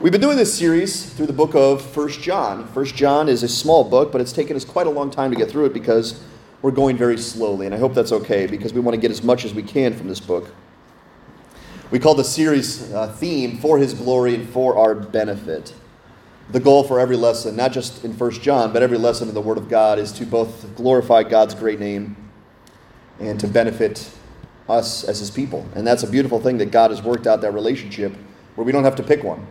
We've been doing this series through the book of First John. First John is a small book, but it's taken us quite a long time to get through it because we're going very slowly, and I hope that's okay because we want to get as much as we can from this book. We call the series uh, theme For His Glory and For Our Benefit. The goal for every lesson, not just in First John, but every lesson in the Word of God, is to both glorify God's great name and to benefit us as His people. And that's a beautiful thing that God has worked out that relationship where we don't have to pick one.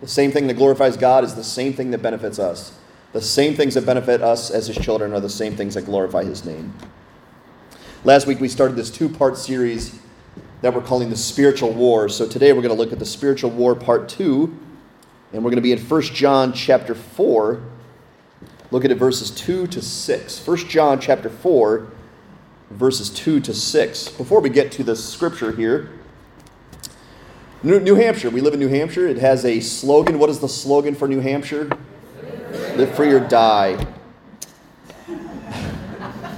The same thing that glorifies God is the same thing that benefits us. The same things that benefit us as His children are the same things that glorify His name. Last week we started this two part series that we're calling the spiritual war. So today we're going to look at the spiritual war part two, and we're going to be in 1 John chapter 4. Look at it verses 2 to 6. 1 John chapter 4, verses 2 to 6. Before we get to the scripture here, New, New Hampshire. We live in New Hampshire. It has a slogan. What is the slogan for New Hampshire? Live free or die.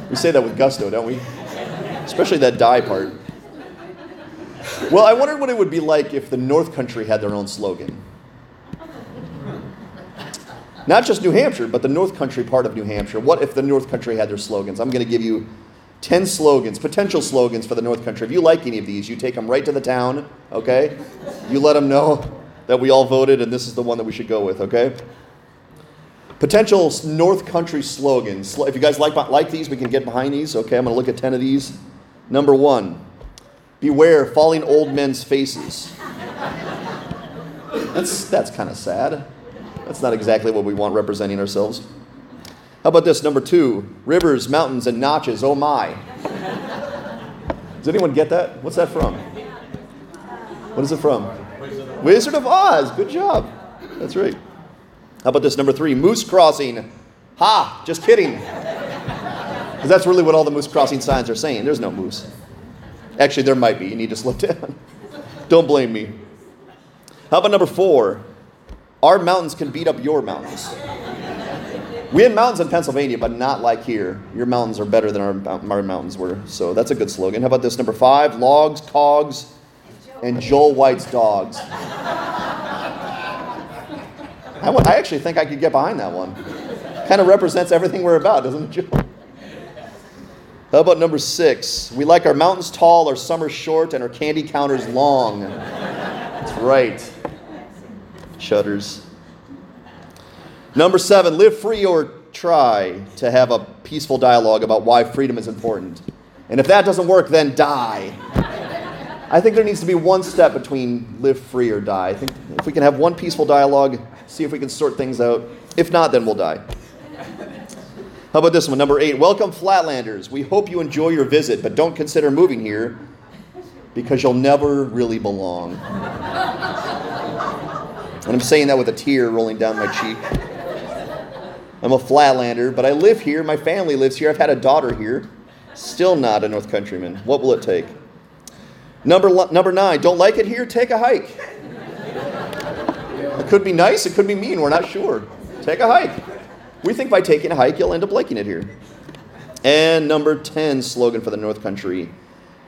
We say that with gusto, don't we? Especially that die part. Well, I wondered what it would be like if the North Country had their own slogan. Not just New Hampshire, but the North Country part of New Hampshire. What if the North Country had their slogans? I'm going to give you 10 slogans, potential slogans for the North Country. If you like any of these, you take them right to the town, okay? You let them know that we all voted and this is the one that we should go with, okay? Potential North Country slogans. If you guys like, like these, we can get behind these, okay? I'm to look at 10 of these. Number one, beware falling old men's faces. That's, that's kind of sad. That's not exactly what we want representing ourselves. How about this? Number two rivers, mountains, and notches. Oh my. Does anyone get that? What's that from? What is it from? Wizard of Oz. Good job. That's right. How about this? Number three moose crossing. Ha! Just kidding. Because that's really what all the moose crossing signs are saying. There's no moose. Actually, there might be. You need to slow down. Don't blame me. How about number four? Our mountains can beat up your mountains. We have mountains in Pennsylvania, but not like here. Your mountains are better than our, our mountains were. So that's a good slogan. How about this? Number five logs, cogs, and Joel White's dogs. I, I actually think I could get behind that one. Kind of represents everything we're about, doesn't it, Joel? How about number six? We like our mountains tall, our summers short, and our candy counters long. That's right. Shudders. Number seven, live free or try to have a peaceful dialogue about why freedom is important. And if that doesn't work, then die. I think there needs to be one step between live free or die. I think if we can have one peaceful dialogue, see if we can sort things out. If not, then we'll die. How about this one? Number eight. Welcome, Flatlanders. We hope you enjoy your visit, but don't consider moving here because you'll never really belong. And I'm saying that with a tear rolling down my cheek. I'm a flatlander, but I live here. My family lives here. I've had a daughter here. Still not a North Countryman. What will it take? Number, number nine, don't like it here? Take a hike. It could be nice, it could be mean, we're not sure. Take a hike. We think by taking a hike, you'll end up liking it here. And number 10 slogan for the North Country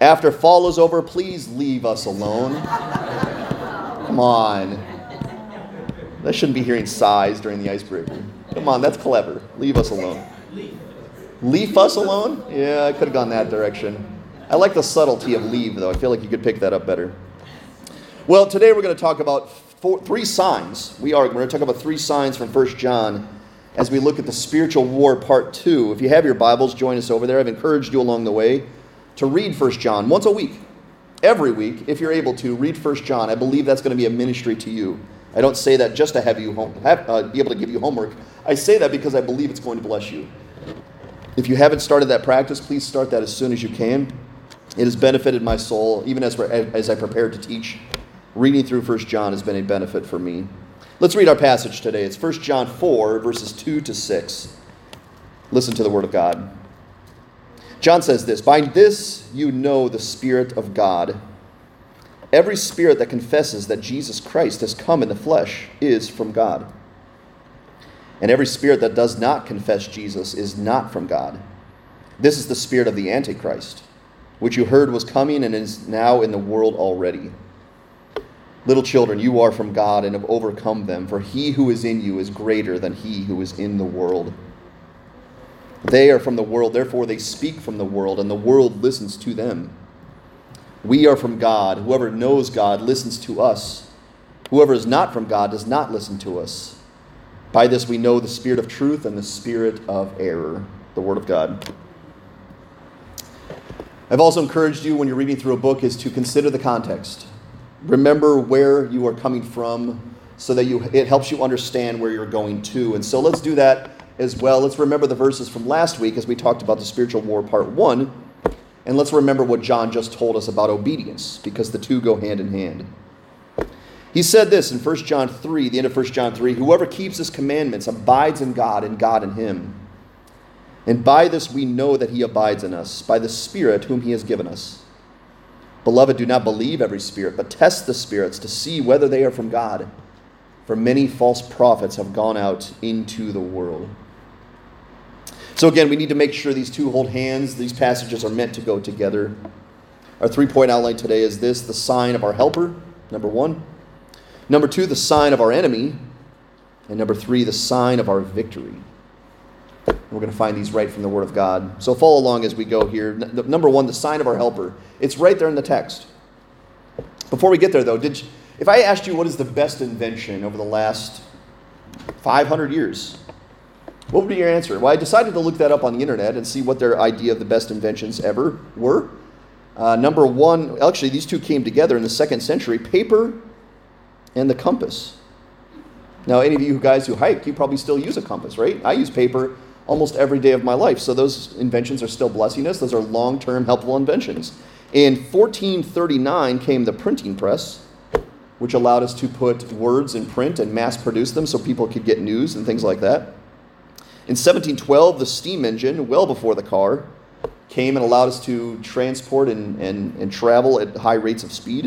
After fall is over, please leave us alone. Come on. I shouldn't be hearing sighs during the icebreaker. Come on, that's clever. Leave us alone. Leave us alone? Yeah, I could have gone that direction. I like the subtlety of leave, though. I feel like you could pick that up better. Well, today we're going to talk about four, three signs. We are. We're going to talk about three signs from 1 John as we look at the spiritual war part two. If you have your Bibles, join us over there. I've encouraged you along the way to read 1 John once a week. Every week, if you're able to, read 1 John. I believe that's going to be a ministry to you. I don't say that just to have you home, have, uh, be able to give you homework. I say that because I believe it's going to bless you. If you haven't started that practice, please start that as soon as you can. It has benefited my soul, even as, as I prepared to teach. Reading through 1 John has been a benefit for me. Let's read our passage today. It's 1 John 4, verses 2 to 6. Listen to the word of God. John says this By this you know the Spirit of God. Every spirit that confesses that Jesus Christ has come in the flesh is from God. And every spirit that does not confess Jesus is not from God. This is the spirit of the Antichrist, which you heard was coming and is now in the world already. Little children, you are from God and have overcome them, for he who is in you is greater than he who is in the world. They are from the world, therefore they speak from the world, and the world listens to them. We are from God. Whoever knows God listens to us. Whoever is not from God does not listen to us. By this we know the spirit of truth and the spirit of error. The Word of God. I've also encouraged you when you're reading through a book is to consider the context. Remember where you are coming from so that you, it helps you understand where you're going to. And so let's do that as well. Let's remember the verses from last week as we talked about the spiritual war, part one. And let's remember what John just told us about obedience, because the two go hand in hand. He said this in 1 John 3, the end of 1 John 3 Whoever keeps his commandments abides in God, and God in him. And by this we know that he abides in us, by the Spirit whom he has given us. Beloved, do not believe every spirit, but test the spirits to see whether they are from God. For many false prophets have gone out into the world. So, again, we need to make sure these two hold hands. These passages are meant to go together. Our three point outline today is this the sign of our helper, number one. Number two, the sign of our enemy. And number three, the sign of our victory. We're going to find these right from the Word of God. So follow along as we go here. Number one, the sign of our helper. It's right there in the text. Before we get there, though, did you, if I asked you what is the best invention over the last 500 years, what would be your answer? Well, I decided to look that up on the internet and see what their idea of the best inventions ever were. Uh, number one, actually, these two came together in the second century paper and the compass. Now, any of you guys who hike, you probably still use a compass, right? I use paper almost every day of my life. So those inventions are still blessing us. Those are long term helpful inventions. In 1439 came the printing press, which allowed us to put words in print and mass produce them so people could get news and things like that. In 1712, the steam engine, well before the car, came and allowed us to transport and, and, and travel at high rates of speed.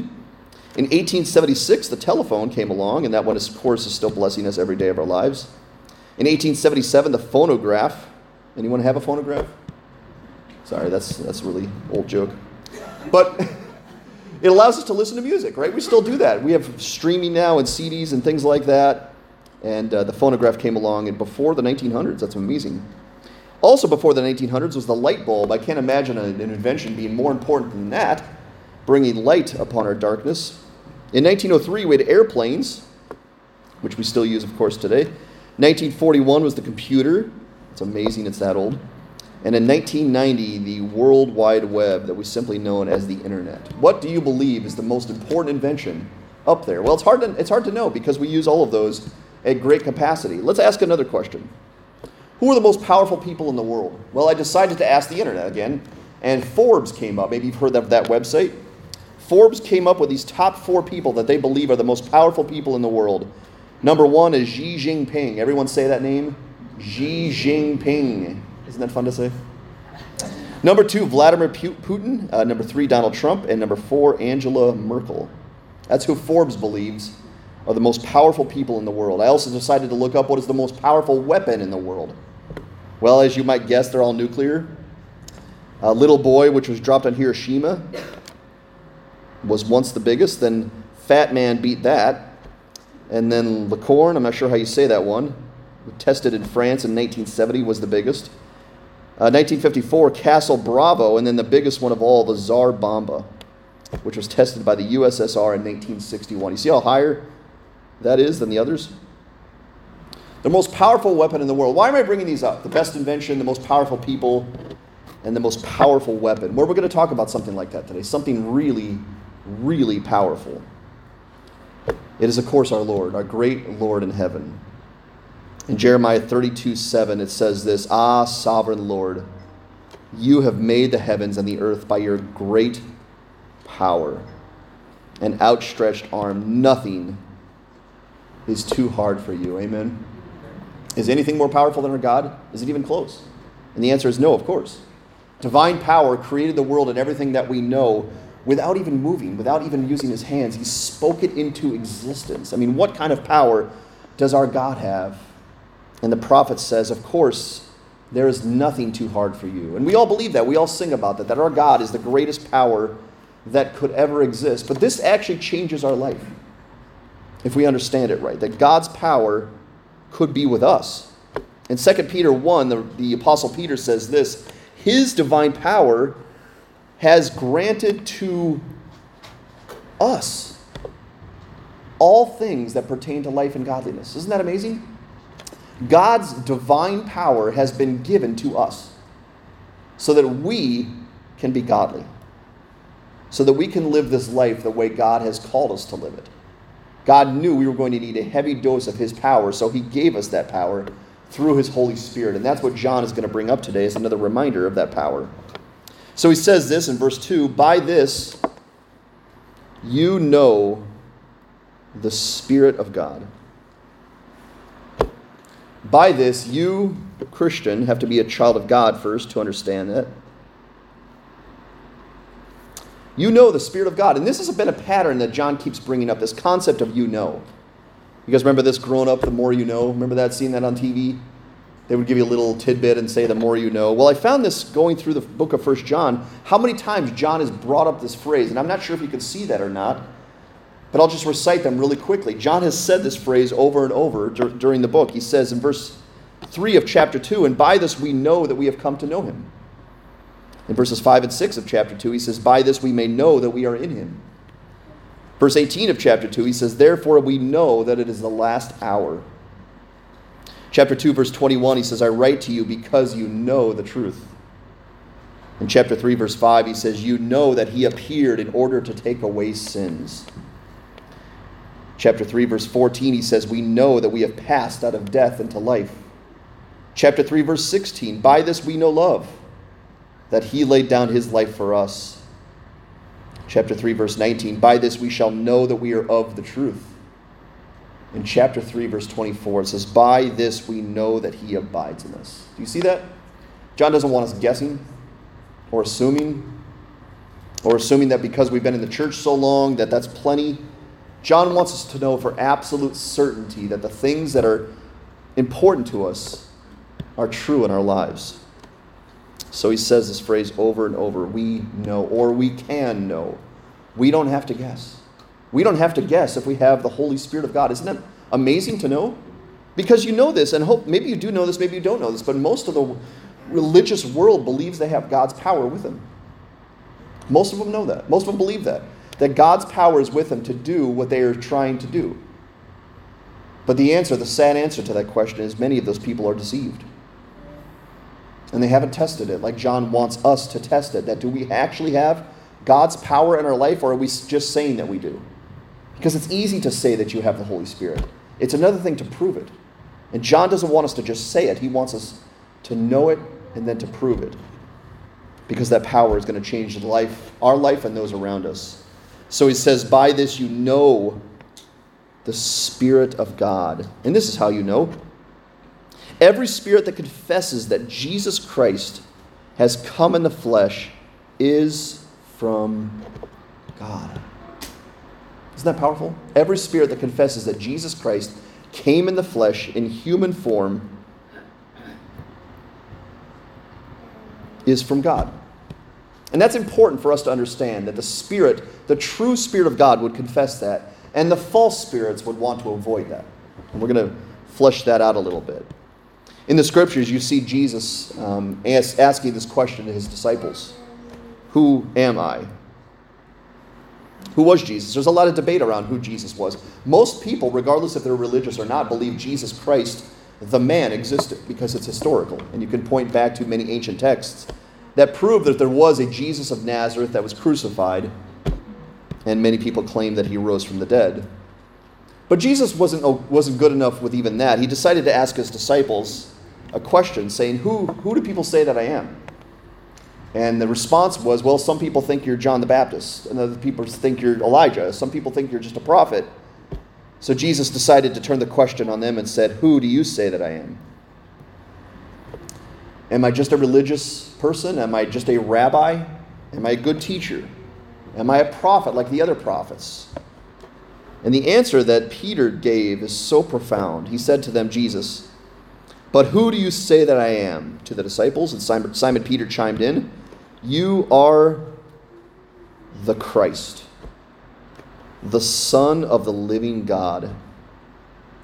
In 1876, the telephone came along, and that one, of course, is still blessing us every day of our lives. In 1877, the phonograph. Anyone have a phonograph? Sorry, that's, that's a really old joke. But it allows us to listen to music, right? We still do that. We have streaming now and CDs and things like that and uh, the phonograph came along and before the 1900s. That's amazing. Also, before the 1900s was the light bulb. I can't imagine an invention being more important than that, bringing light upon our darkness. In 1903, we had airplanes, which we still use, of course, today. 1941 was the computer. It's amazing it's that old. And in 1990, the World Wide Web that we simply known as the Internet. What do you believe is the most important invention up there? Well, it's hard to, it's hard to know because we use all of those at great capacity. Let's ask another question. Who are the most powerful people in the world? Well, I decided to ask the internet again, and Forbes came up. Maybe you've heard of that website. Forbes came up with these top four people that they believe are the most powerful people in the world. Number one is Xi Jinping. Everyone say that name? Xi Jinping. Isn't that fun to say? Number two, Vladimir Putin. Uh, number three, Donald Trump. And number four, Angela Merkel. That's who Forbes believes are the most powerful people in the world. I also decided to look up what is the most powerful weapon in the world. Well, as you might guess, they're all nuclear. A little boy, which was dropped on Hiroshima, was once the biggest. Then Fat Man beat that. And then Licorne, I'm not sure how you say that one, tested in France in 1970, was the biggest. Uh, 1954, Castle Bravo, and then the biggest one of all, the Tsar Bomba, which was tested by the USSR in 1961. You see how higher that is than the others? The most powerful weapon in the world. Why am I bringing these up? The best invention, the most powerful people, and the most powerful weapon. Where we're going to talk about something like that today. Something really, really powerful. It is, of course, our Lord, our great Lord in heaven. In Jeremiah 32 7, it says this Ah, sovereign Lord, you have made the heavens and the earth by your great power and outstretched arm. Nothing is too hard for you. Amen. Is anything more powerful than our God? Is it even close? And the answer is no, of course. Divine power created the world and everything that we know without even moving, without even using his hands. He spoke it into existence. I mean, what kind of power does our God have? And the prophet says, Of course, there is nothing too hard for you. And we all believe that. We all sing about that, that our God is the greatest power that could ever exist. But this actually changes our life. If we understand it right, that God's power could be with us. In 2 Peter 1, the, the Apostle Peter says this His divine power has granted to us all things that pertain to life and godliness. Isn't that amazing? God's divine power has been given to us so that we can be godly, so that we can live this life the way God has called us to live it. God knew we were going to need a heavy dose of His power, so He gave us that power through His Holy Spirit. And that's what John is going to bring up today as another reminder of that power. So he says this in verse 2 By this you know the Spirit of God. By this, you, Christian, have to be a child of God first to understand that. You know the Spirit of God. And this has been a pattern that John keeps bringing up this concept of you know. You guys remember this growing up, the more you know? Remember that, seeing that on TV? They would give you a little tidbit and say, the more you know. Well, I found this going through the book of First John, how many times John has brought up this phrase. And I'm not sure if you can see that or not, but I'll just recite them really quickly. John has said this phrase over and over dur- during the book. He says in verse 3 of chapter 2, and by this we know that we have come to know him. In verses 5 and 6 of chapter 2, he says, By this we may know that we are in him. Verse 18 of chapter 2, he says, Therefore we know that it is the last hour. Chapter 2, verse 21, he says, I write to you because you know the truth. In chapter 3, verse 5, he says, You know that he appeared in order to take away sins. Chapter 3, verse 14, he says, We know that we have passed out of death into life. Chapter 3, verse 16, By this we know love, that he laid down his life for us. Chapter 3, verse 19, By this we shall know that we are of the truth in chapter 3, verse 24, it says, By this we know that he abides in us. Do you see that? John doesn't want us guessing or assuming or assuming that because we've been in the church so long that that's plenty. John wants us to know for absolute certainty that the things that are important to us are true in our lives. So he says this phrase over and over we know, or we can know. We don't have to guess. We don't have to guess if we have the Holy Spirit of God. Isn't that amazing to know? Because you know this, and hope maybe you do know this, maybe you don't know this, but most of the religious world believes they have God's power with them. Most of them know that. Most of them believe that. That God's power is with them to do what they are trying to do. But the answer, the sad answer to that question is many of those people are deceived. And they haven't tested it like John wants us to test it. That do we actually have God's power in our life, or are we just saying that we do? Because it's easy to say that you have the Holy Spirit, it's another thing to prove it. And John doesn't want us to just say it, he wants us to know it and then to prove it. Because that power is going to change life, our life and those around us. So he says, By this you know the Spirit of God. And this is how you know. Every spirit that confesses that Jesus Christ has come in the flesh is from God. Isn't that powerful? Every spirit that confesses that Jesus Christ came in the flesh in human form is from God. And that's important for us to understand that the Spirit, the true Spirit of God, would confess that, and the false spirits would want to avoid that. And we're going to flesh that out a little bit. In the scriptures, you see Jesus um, ask, asking this question to his disciples Who am I? Who was Jesus? There's a lot of debate around who Jesus was. Most people, regardless if they're religious or not, believe Jesus Christ, the man, existed because it's historical. And you can point back to many ancient texts that prove that there was a Jesus of Nazareth that was crucified, and many people claim that he rose from the dead. But Jesus wasn't, wasn't good enough with even that. He decided to ask his disciples a question saying, Who, who do people say that I am? And the response was, well, some people think you're John the Baptist, and other people think you're Elijah. Some people think you're just a prophet. So Jesus decided to turn the question on them and said, Who do you say that I am? Am I just a religious person? Am I just a rabbi? Am I a good teacher? Am I a prophet like the other prophets? And the answer that Peter gave is so profound. He said to them, Jesus, But who do you say that I am? To the disciples, and Simon, Peter chimed in. You are the Christ, the Son of the living God.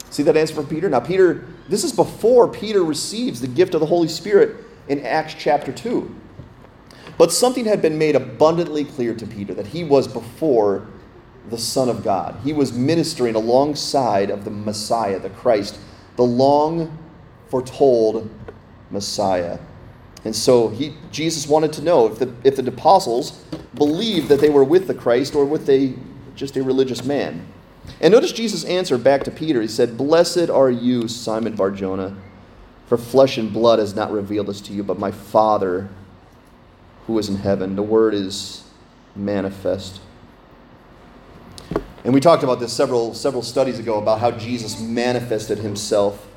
See that answer from Peter? Now, Peter, this is before Peter receives the gift of the Holy Spirit in Acts chapter 2. But something had been made abundantly clear to Peter that he was before the Son of God. He was ministering alongside of the Messiah, the Christ, the long foretold Messiah. And so he, Jesus wanted to know if the, if the apostles believed that they were with the Christ or with a, just a religious man. And notice Jesus' answer back to Peter. He said, Blessed are you, Simon Barjona, for flesh and blood has not revealed this to you, but my Father who is in heaven. The word is manifest. And we talked about this several, several studies ago about how Jesus manifested himself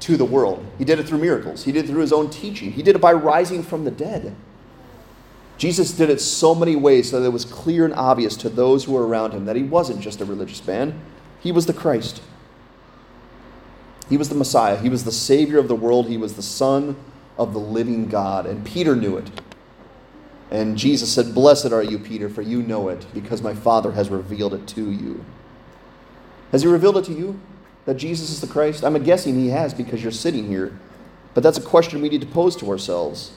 to the world. He did it through miracles, he did it through his own teaching, he did it by rising from the dead. Jesus did it so many ways so that it was clear and obvious to those who were around him that he wasn't just a religious man, he was the Christ. He was the Messiah. He was the Savior of the world. He was the Son of the living God. And Peter knew it. And Jesus said, Blessed are you, Peter, for you know it, because my Father has revealed it to you. Has he revealed it to you? That Jesus is the Christ? I'm guessing he has because you're sitting here. But that's a question we need to pose to ourselves.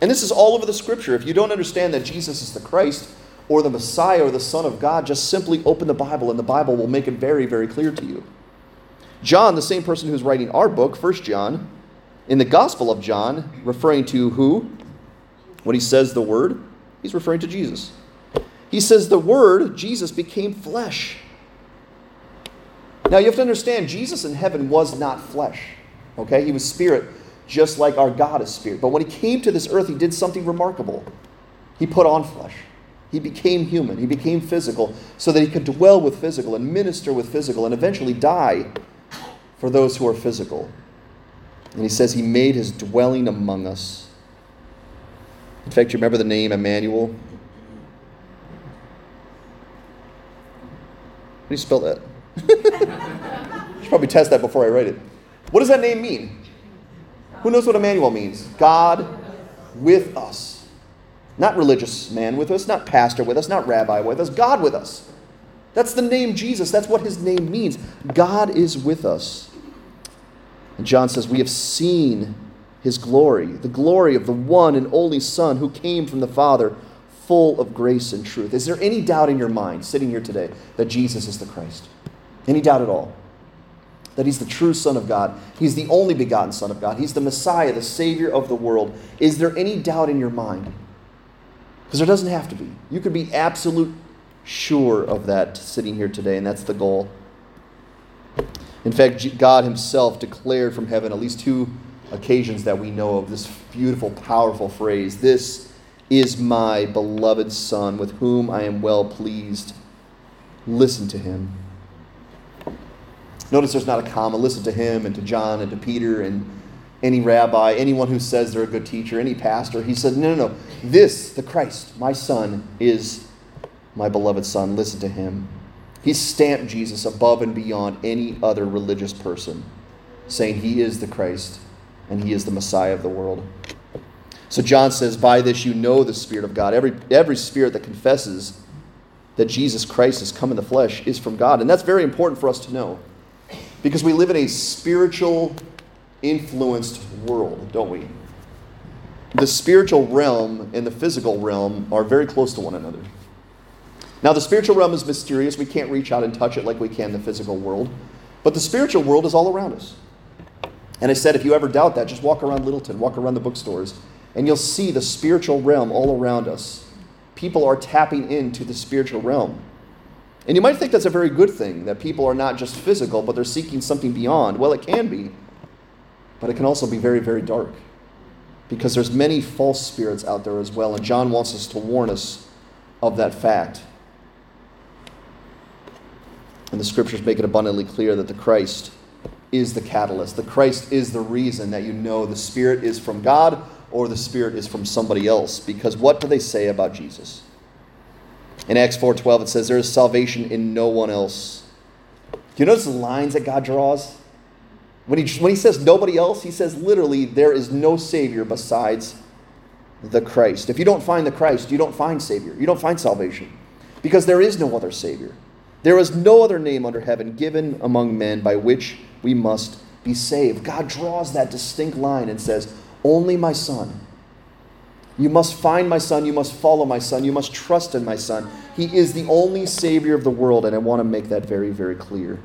And this is all over the scripture. If you don't understand that Jesus is the Christ or the Messiah or the Son of God, just simply open the Bible and the Bible will make it very, very clear to you. John, the same person who's writing our book, First John, in the Gospel of John, referring to who? When he says the word, he's referring to Jesus. He says the word, Jesus, became flesh. Now you have to understand, Jesus in heaven was not flesh. Okay? He was spirit, just like our God is spirit. But when he came to this earth, he did something remarkable. He put on flesh. He became human. He became physical so that he could dwell with physical and minister with physical and eventually die for those who are physical. And he says he made his dwelling among us. In fact, you remember the name Emmanuel? How do you spell that? Should probably test that before I write it. What does that name mean? Who knows what Emmanuel means? God with us. Not religious man with us, not pastor with us, not rabbi with us, God with us. That's the name Jesus. That's what his name means. God is with us. And John says, We have seen his glory, the glory of the one and only Son who came from the Father, full of grace and truth. Is there any doubt in your mind, sitting here today, that Jesus is the Christ? Any doubt at all? That he's the true Son of God. He's the only begotten Son of God. He's the Messiah, the Savior of the world. Is there any doubt in your mind? Because there doesn't have to be. You could be absolute sure of that sitting here today, and that's the goal. In fact, God Himself declared from heaven at least two occasions that we know of this beautiful, powerful phrase This is my beloved Son, with whom I am well pleased. Listen to Him. Notice there's not a comma. Listen to Him and to John and to Peter and any rabbi, anyone who says they're a good teacher, any pastor. He said, No, no, no. This, the Christ, my Son, is my beloved Son. Listen to Him. He stamped Jesus above and beyond any other religious person, saying he is the Christ and he is the Messiah of the world. So John says, By this you know the Spirit of God. Every, every spirit that confesses that Jesus Christ has come in the flesh is from God. And that's very important for us to know because we live in a spiritual influenced world, don't we? The spiritual realm and the physical realm are very close to one another. Now, the spiritual realm is mysterious. We can't reach out and touch it like we can the physical world. But the spiritual world is all around us. And I said, if you ever doubt that, just walk around Littleton, walk around the bookstores, and you'll see the spiritual realm all around us. People are tapping into the spiritual realm. And you might think that's a very good thing, that people are not just physical, but they're seeking something beyond. Well, it can be, but it can also be very, very dark. Because there's many false spirits out there as well, and John wants us to warn us of that fact. And the scriptures make it abundantly clear that the Christ is the catalyst. The Christ is the reason that you know the Spirit is from God or the Spirit is from somebody else. Because what do they say about Jesus? In Acts 4:12 it says there is salvation in no one else. Do you notice the lines that God draws? When he, when he says nobody else, he says literally there is no Savior besides the Christ. If you don't find the Christ, you don't find Savior. You don't find salvation. Because there is no other Savior. There is no other name under heaven given among men by which we must be saved. God draws that distinct line and says, Only my Son. You must find my Son. You must follow my Son. You must trust in my Son. He is the only Savior of the world, and I want to make that very, very clear.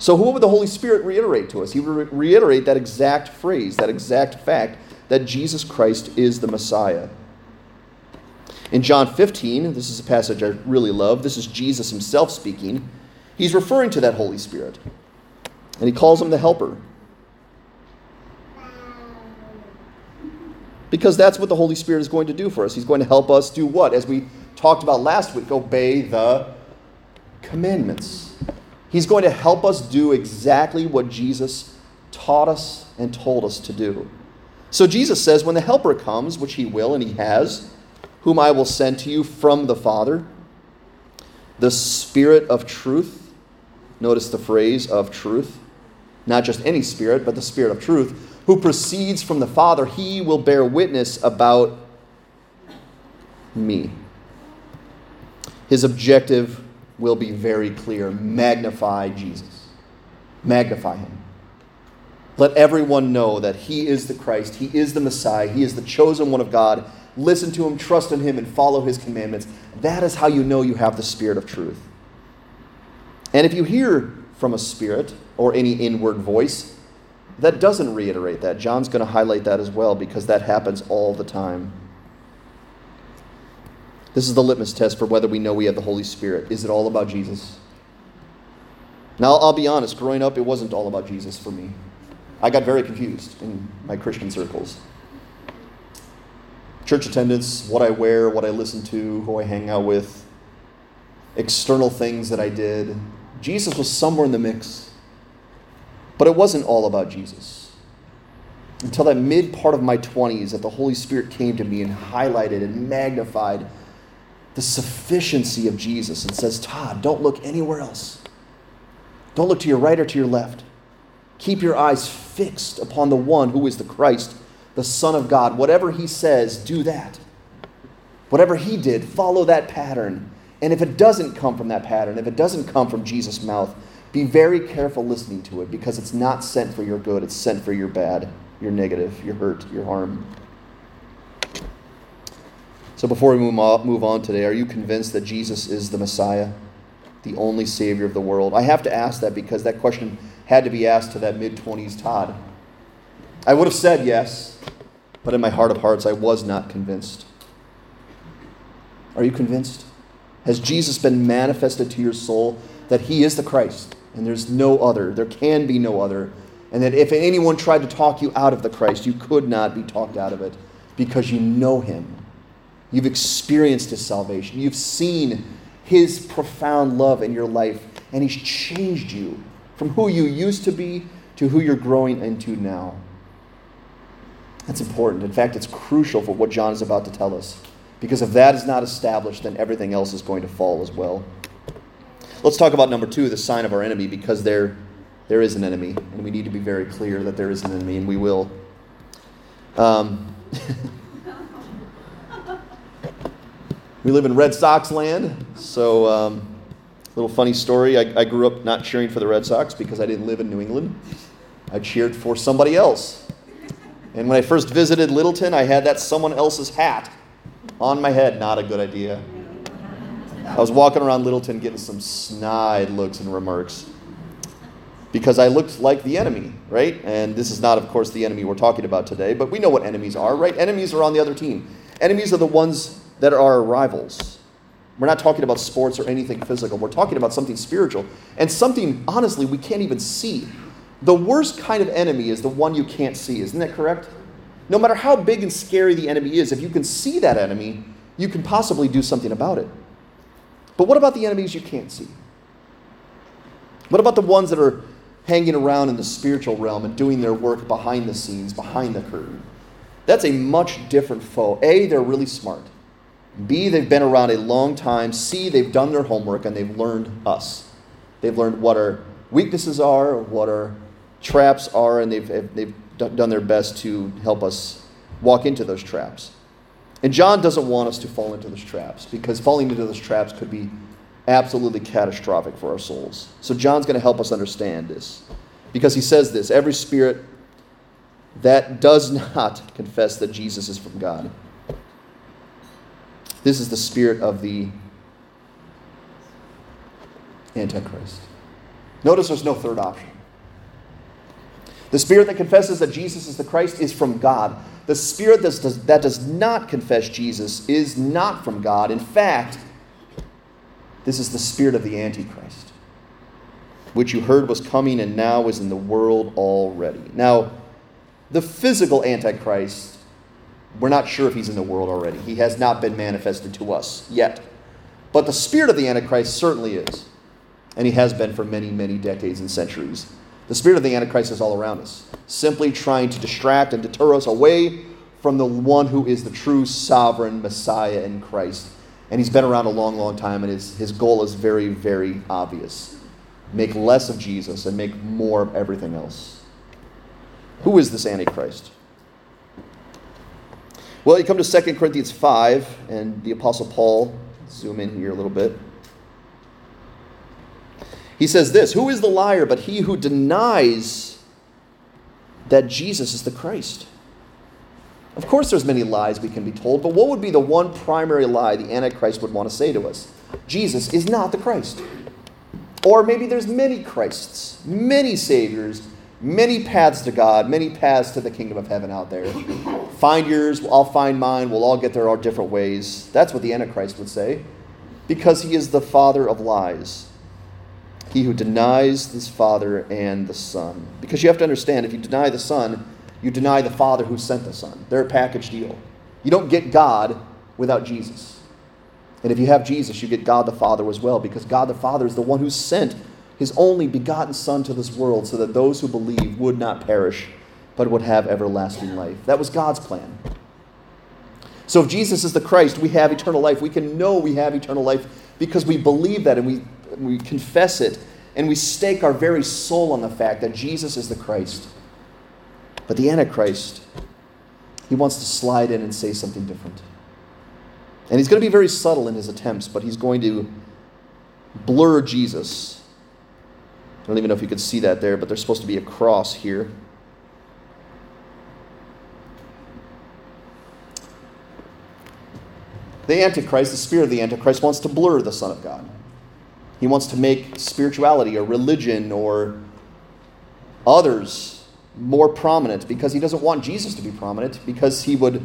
So, what would the Holy Spirit reiterate to us? He would reiterate that exact phrase, that exact fact that Jesus Christ is the Messiah. In John 15, this is a passage I really love. This is Jesus himself speaking. He's referring to that Holy Spirit, and he calls him the Helper. Because that's what the Holy Spirit is going to do for us. He's going to help us do what? As we talked about last week, obey the commandments. He's going to help us do exactly what Jesus taught us and told us to do. So Jesus says, when the Helper comes, which he will and he has, whom I will send to you from the Father, the Spirit of truth. Notice the phrase of truth. Not just any Spirit, but the Spirit of truth, who proceeds from the Father, he will bear witness about me. His objective will be very clear magnify Jesus, magnify him. Let everyone know that he is the Christ, he is the Messiah, he is the chosen one of God. Listen to him, trust in him, and follow his commandments. That is how you know you have the Spirit of truth. And if you hear from a spirit or any inward voice, that doesn't reiterate that. John's going to highlight that as well because that happens all the time. This is the litmus test for whether we know we have the Holy Spirit. Is it all about Jesus? Now, I'll be honest, growing up, it wasn't all about Jesus for me. I got very confused in my Christian circles. Church attendance, what I wear, what I listen to, who I hang out with, external things that I did. Jesus was somewhere in the mix. But it wasn't all about Jesus. Until that mid part of my 20s, that the Holy Spirit came to me and highlighted and magnified the sufficiency of Jesus and says, Todd, don't look anywhere else. Don't look to your right or to your left. Keep your eyes fixed upon the one who is the Christ, the Son of God. Whatever he says, do that. Whatever he did, follow that pattern. And if it doesn't come from that pattern, if it doesn't come from Jesus' mouth, be very careful listening to it because it's not sent for your good, it's sent for your bad, your negative, your hurt, your harm. So before we move on today, are you convinced that Jesus is the Messiah, the only Savior of the world? I have to ask that because that question had to be asked to that mid 20s Todd. I would have said yes, but in my heart of hearts, I was not convinced. Are you convinced? Has Jesus been manifested to your soul that He is the Christ and there's no other? There can be no other. And that if anyone tried to talk you out of the Christ, you could not be talked out of it because you know Him. You've experienced His salvation. You've seen His profound love in your life, and He's changed you from who you used to be to who you're growing into now. That's important. In fact, it's crucial for what John is about to tell us. Because if that is not established, then everything else is going to fall as well. Let's talk about number two, the sign of our enemy, because there, there is an enemy, and we need to be very clear that there is an enemy, and we will. Um, we live in Red Sox land, so um, little funny story. I, I grew up not cheering for the Red Sox because I didn't live in New England. I cheered for somebody else. And when I first visited Littleton, I had that someone else's hat on my head. Not a good idea. I was walking around Littleton getting some snide looks and remarks because I looked like the enemy, right? And this is not, of course, the enemy we're talking about today, but we know what enemies are, right? Enemies are on the other team. Enemies are the ones that are our rivals. We're not talking about sports or anything physical. We're talking about something spiritual and something, honestly, we can't even see. The worst kind of enemy is the one you can't see. Isn't that correct? No matter how big and scary the enemy is, if you can see that enemy, you can possibly do something about it. But what about the enemies you can't see? What about the ones that are hanging around in the spiritual realm and doing their work behind the scenes, behind the curtain? That's a much different foe. A, they're really smart. B, they've been around a long time. C, they've done their homework and they've learned us. They've learned what our weaknesses are, what our traps are, and they've, they've done their best to help us walk into those traps. And John doesn't want us to fall into those traps because falling into those traps could be absolutely catastrophic for our souls. So John's going to help us understand this because he says this every spirit that does not confess that Jesus is from God. This is the spirit of the Antichrist. Notice there's no third option. The spirit that confesses that Jesus is the Christ is from God. The spirit that does, that does not confess Jesus is not from God. In fact, this is the spirit of the Antichrist, which you heard was coming and now is in the world already. Now, the physical Antichrist, we're not sure if he's in the world already. He has not been manifested to us yet. But the spirit of the Antichrist certainly is. And he has been for many, many decades and centuries. The spirit of the Antichrist is all around us, simply trying to distract and deter us away from the one who is the true sovereign Messiah in Christ. And he's been around a long, long time, and his, his goal is very, very obvious make less of Jesus and make more of everything else. Who is this Antichrist? Well, you come to 2 Corinthians 5, and the Apostle Paul, zoom in here a little bit. He says this Who is the liar but he who denies that Jesus is the Christ? Of course, there's many lies we can be told, but what would be the one primary lie the Antichrist would want to say to us? Jesus is not the Christ. Or maybe there's many Christs, many Saviors, many paths to God, many paths to the kingdom of heaven out there. Find yours, I'll find mine, we'll all get there our different ways. That's what the Antichrist would say, because he is the father of lies he who denies his Father and the Son. Because you have to understand, if you deny the Son, you deny the Father who sent the Son. They're a package deal. You don't get God without Jesus. And if you have Jesus, you get God the Father as well, because God the Father is the one who sent his only begotten Son to this world so that those who believe would not perish, but would have everlasting life. That was God's plan. So if Jesus is the Christ, we have eternal life. We can know we have eternal life because we believe that and we we confess it, and we stake our very soul on the fact that Jesus is the Christ. But the Antichrist, he wants to slide in and say something different. And he's going to be very subtle in his attempts, but he's going to blur Jesus. I don't even know if you can see that there, but there's supposed to be a cross here. The Antichrist, the spirit of the Antichrist, wants to blur the Son of God. He wants to make spirituality or religion or others more prominent because he doesn't want Jesus to be prominent because he would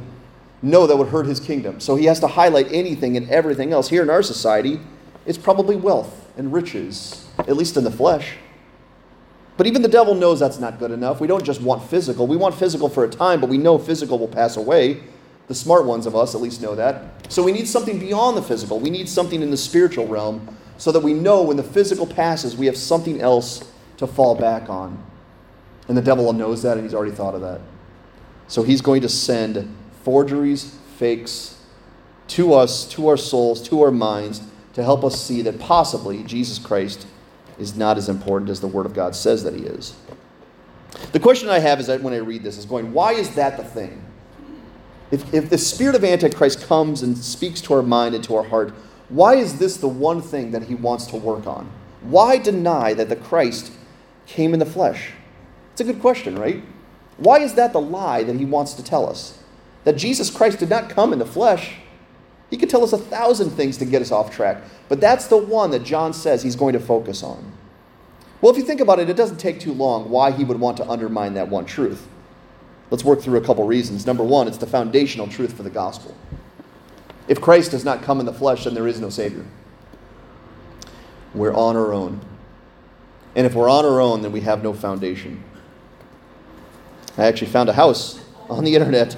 know that would hurt his kingdom. So he has to highlight anything and everything else. Here in our society, it's probably wealth and riches, at least in the flesh. But even the devil knows that's not good enough. We don't just want physical. We want physical for a time, but we know physical will pass away. The smart ones of us at least know that. So we need something beyond the physical. We need something in the spiritual realm so that we know when the physical passes, we have something else to fall back on. And the devil knows that, and he's already thought of that. So he's going to send forgeries, fakes to us, to our souls, to our minds, to help us see that possibly Jesus Christ is not as important as the Word of God says that he is. The question I have is that when I read this is going, why is that the thing? If, if the spirit of Antichrist comes and speaks to our mind and to our heart, why is this the one thing that he wants to work on? Why deny that the Christ came in the flesh? It's a good question, right? Why is that the lie that he wants to tell us? That Jesus Christ did not come in the flesh. He could tell us a thousand things to get us off track, but that's the one that John says he's going to focus on. Well, if you think about it, it doesn't take too long why he would want to undermine that one truth. Let's work through a couple reasons. Number one, it's the foundational truth for the gospel. If Christ does not come in the flesh, then there is no Savior. We're on our own. And if we're on our own, then we have no foundation. I actually found a house on the internet.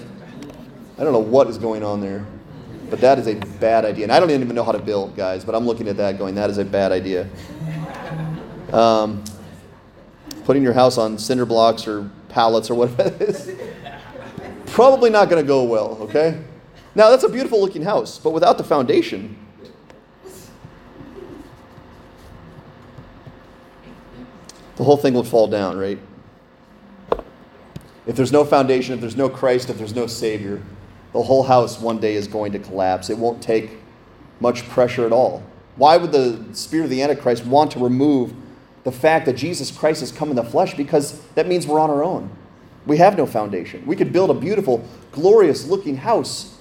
I don't know what is going on there, but that is a bad idea. And I don't even know how to build, guys, but I'm looking at that going, that is a bad idea. Um, putting your house on cinder blocks or pallets or whatever it is, probably not going to go well, okay? Now, that's a beautiful looking house, but without the foundation, the whole thing will fall down, right? If there's no foundation, if there's no Christ, if there's no Savior, the whole house one day is going to collapse. It won't take much pressure at all Why would the spirit of the Antichrist want to remove the fact that Jesus Christ has come in the flesh? Because that means we're on our own. We have no foundation. We could build a beautiful, glorious looking house,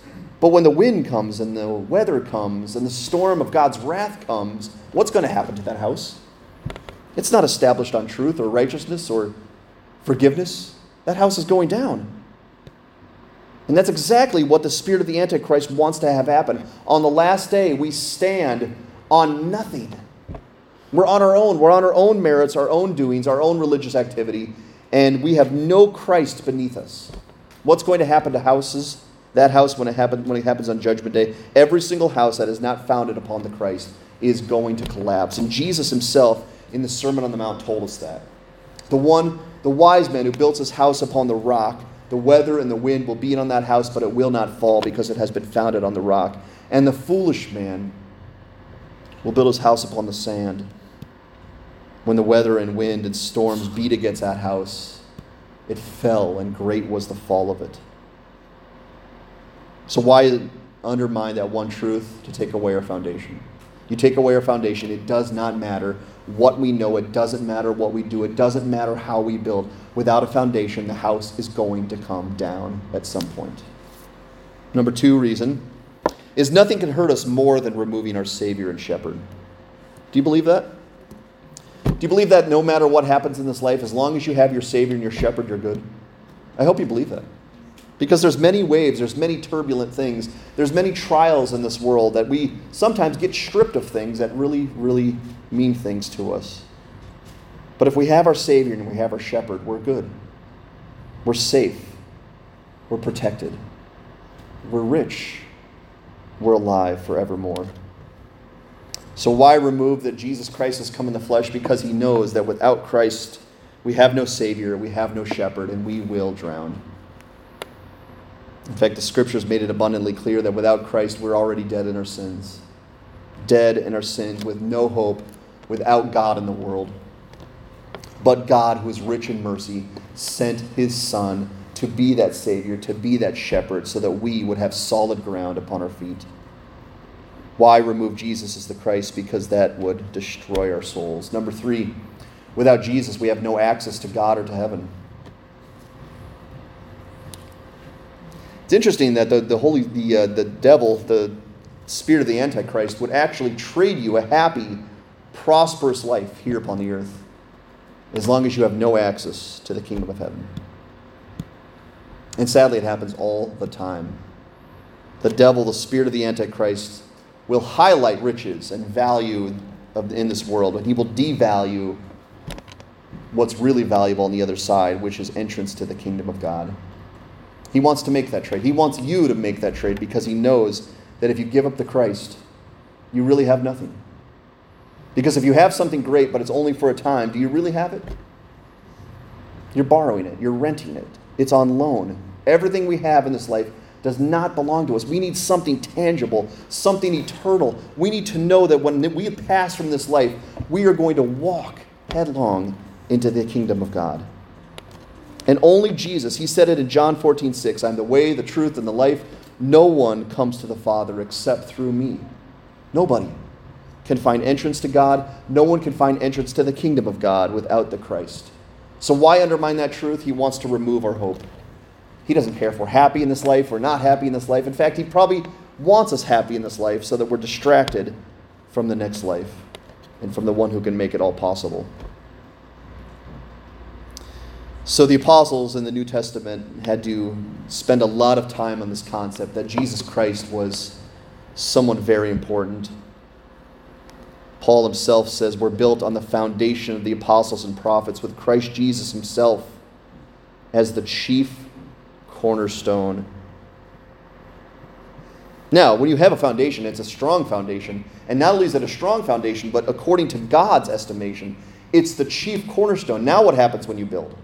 but when the wind comes and the weather comes and the storm of God's wrath comes, what's going to happen to that house? It's not established on truth or righteousness or forgiveness. That house is going down. And that's exactly what the spirit of the Antichrist wants to have happen. On the last day, we stand on nothing. We're on our own. We're on our own merits, our own doings, our own religious activity, and we have no Christ beneath us. What's going to happen to houses? That house, when it, happen, when it happens on Judgment Day, every single house that is not founded upon the Christ is going to collapse. And Jesus himself, in the Sermon on the Mount, told us that. The one, the wise man who built his house upon the rock, the weather and the wind will beat on that house, but it will not fall because it has been founded on the rock. And the foolish man will build his house upon the sand. When the weather and wind and storms beat against that house, it fell, and great was the fall of it. So, why undermine that one truth to take away our foundation? You take away our foundation, it does not matter what we know, it doesn't matter what we do, it doesn't matter how we build. Without a foundation, the house is going to come down at some point. Number two reason is nothing can hurt us more than removing our Savior and Shepherd. Do you believe that? Do you believe that no matter what happens in this life, as long as you have your Savior and your Shepherd, you're good? I hope you believe that. Because there's many waves, there's many turbulent things, there's many trials in this world that we sometimes get stripped of things that really, really mean things to us. But if we have our Savior and we have our shepherd, we're good. We're safe. We're protected. We're rich. We're alive forevermore. So, why remove that Jesus Christ has come in the flesh? Because he knows that without Christ, we have no Savior, we have no shepherd, and we will drown. In fact, the scriptures made it abundantly clear that without Christ, we're already dead in our sins. Dead in our sins with no hope, without God in the world. But God, who is rich in mercy, sent his Son to be that Savior, to be that shepherd, so that we would have solid ground upon our feet. Why remove Jesus as the Christ? Because that would destroy our souls. Number three, without Jesus, we have no access to God or to heaven. It's interesting that the, the holy the uh, the devil, the spirit of the Antichrist, would actually trade you a happy, prosperous life here upon the earth as long as you have no access to the kingdom of heaven. And sadly, it happens all the time. The devil, the spirit of the Antichrist, will highlight riches and value of, in this world, and he will devalue what's really valuable on the other side, which is entrance to the kingdom of God. He wants to make that trade. He wants you to make that trade because he knows that if you give up the Christ, you really have nothing. Because if you have something great, but it's only for a time, do you really have it? You're borrowing it, you're renting it, it's on loan. Everything we have in this life does not belong to us. We need something tangible, something eternal. We need to know that when we pass from this life, we are going to walk headlong into the kingdom of God. And only Jesus, he said it in John 14, 6, I'm the way, the truth, and the life. No one comes to the Father except through me. Nobody can find entrance to God. No one can find entrance to the kingdom of God without the Christ. So, why undermine that truth? He wants to remove our hope. He doesn't care if we're happy in this life or not happy in this life. In fact, He probably wants us happy in this life so that we're distracted from the next life and from the one who can make it all possible. So, the apostles in the New Testament had to spend a lot of time on this concept that Jesus Christ was someone very important Paul himself says we're built on the foundation of the apostles and prophets with Christ Jesus himself as the chief cornerstone. Now, when you have a foundation, it's a strong foundation. And not only is it a strong foundation, but according to God's estimation, it's the chief cornerstone. Now, what happens when you build?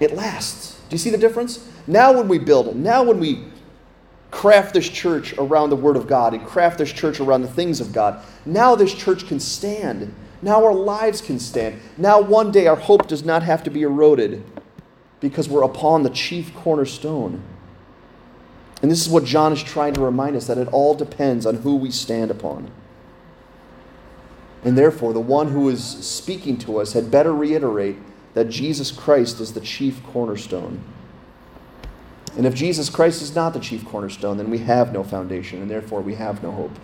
It lasts. Do you see the difference? Now, when we build, it, now when we craft this church around the Word of God and craft this church around the things of God. Now this church can stand. Now our lives can stand. Now one day our hope does not have to be eroded because we're upon the chief cornerstone. And this is what John is trying to remind us that it all depends on who we stand upon. And therefore, the one who is speaking to us had better reiterate that Jesus Christ is the chief cornerstone. And if Jesus Christ is not the chief cornerstone, then we have no foundation, and therefore we have no hope.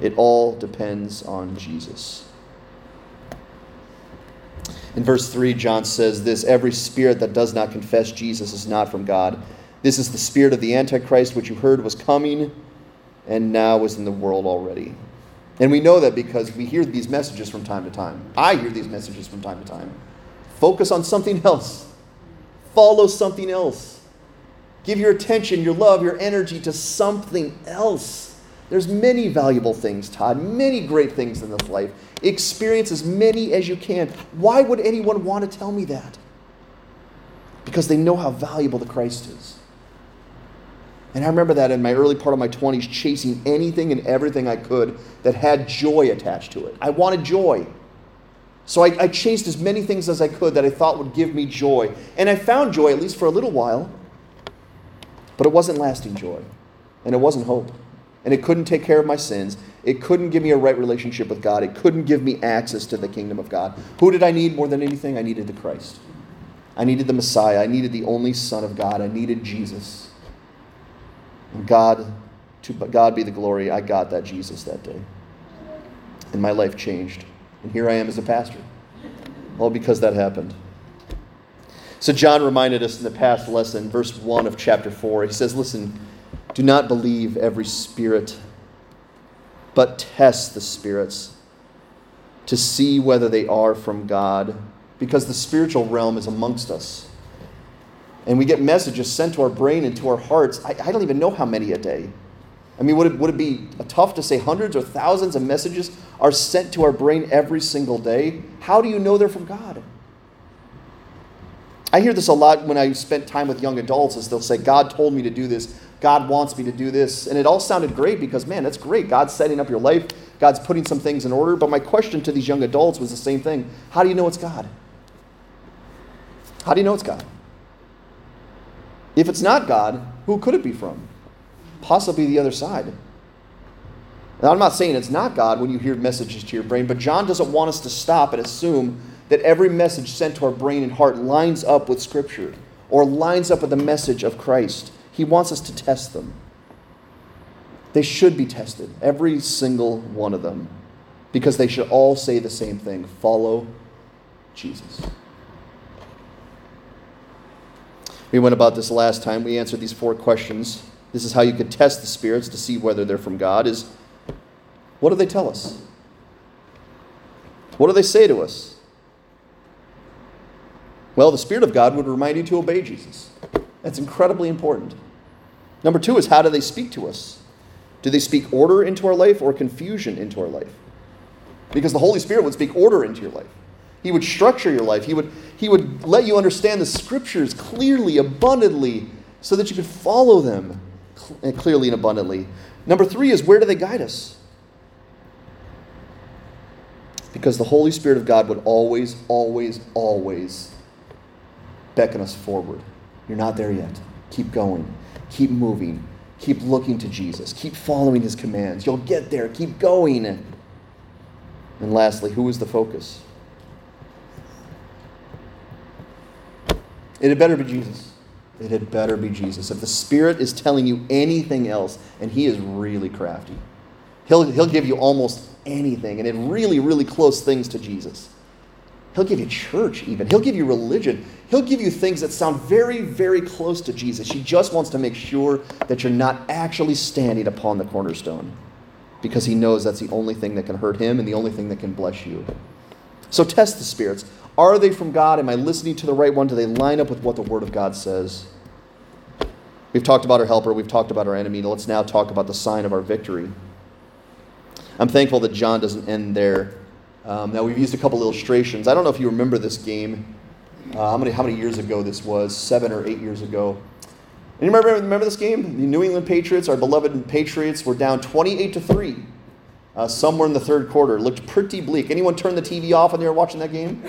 It all depends on Jesus. In verse 3, John says this Every spirit that does not confess Jesus is not from God. This is the spirit of the Antichrist, which you heard was coming and now is in the world already. And we know that because we hear these messages from time to time. I hear these messages from time to time. Focus on something else, follow something else. Give your attention, your love, your energy to something else. There's many valuable things, Todd, many great things in this life. Experience as many as you can. Why would anyone want to tell me that? Because they know how valuable the Christ is. And I remember that in my early part of my 20s, chasing anything and everything I could that had joy attached to it. I wanted joy. So I, I, chased as many things as I could that I thought would give me joy. And I found joy, at least for a little while. But it wasn't lasting joy. And it wasn't hope. And it couldn't take care of my sins. It couldn't give me a right relationship with God. It couldn't give me access to the kingdom of God. Who did I need more than anything? I needed the Christ. I needed the Messiah. I needed the only Son of God. I needed Jesus. And God, to God be the glory, I got that Jesus that day. And my life changed. And here I am as a pastor. All because that happened. So, John reminded us in the past lesson, verse 1 of chapter 4, he says, Listen, do not believe every spirit, but test the spirits to see whether they are from God, because the spiritual realm is amongst us and we get messages sent to our brain and to our hearts. I, I don't even know how many a day. I mean, would it, would it be tough to say hundreds or thousands of messages are sent to our brain every single day? How do you know they're from God? I hear this a lot when I spent time with young adults, as they'll say, God told me to do this. God wants me to do this. And it all sounded great because, man, that's great. God's setting up your life. God's putting some things in order. But my question to these young adults was the same thing How do you know it's God? How do you know it's God? If it's not God, who could it be from? Possibly the other side. Now, I'm not saying it's not God when you hear messages to your brain, but John doesn't want us to stop and assume that every message sent to our brain and heart lines up with Scripture or lines up with the message of Christ. He wants us to test them. They should be tested, every single one of them, because they should all say the same thing follow Jesus. We went about this last time. We answered these four questions. This is how you could test the spirits to see whether they're from God is what do they tell us? What do they say to us? Well, the Spirit of God would remind you to obey Jesus. That's incredibly important. Number two is how do they speak to us? Do they speak order into our life or confusion into our life? Because the Holy Spirit would speak order into your life. He would structure your life. He would, he would let you understand the scriptures clearly, abundantly, so that you could follow them uh, clearly and abundantly. Number three is where do they guide us? Because the Holy Spirit of God would always, always, always beckon us forward. You're not there yet. Keep going. Keep moving. Keep looking to Jesus. Keep following his commands. You'll get there. Keep going. And lastly, who is the focus? It had better be Jesus. It had better be Jesus. If the Spirit is telling you anything else, and He is really crafty, He'll, he'll give you almost anything, and in really, really close things to Jesus. He'll give you church, even. He'll give you religion. He'll give you things that sound very, very close to Jesus. He just wants to make sure that you're not actually standing upon the cornerstone because he knows that's the only thing that can hurt him and the only thing that can bless you. So test the spirits. Are they from God? Am I listening to the right one? Do they line up with what the Word of God says? We've talked about our helper, we've talked about our enemy. Let's now talk about the sign of our victory. I'm thankful that John doesn't end there. Um, now, we've used a couple illustrations. I don't know if you remember this game. Uh, how, many, how many years ago this was? Seven or eight years ago. And you remember, remember this game? The New England Patriots, our beloved Patriots, were down 28 to 3 uh, somewhere in the third quarter. It looked pretty bleak. Anyone turn the TV off when they were watching that game?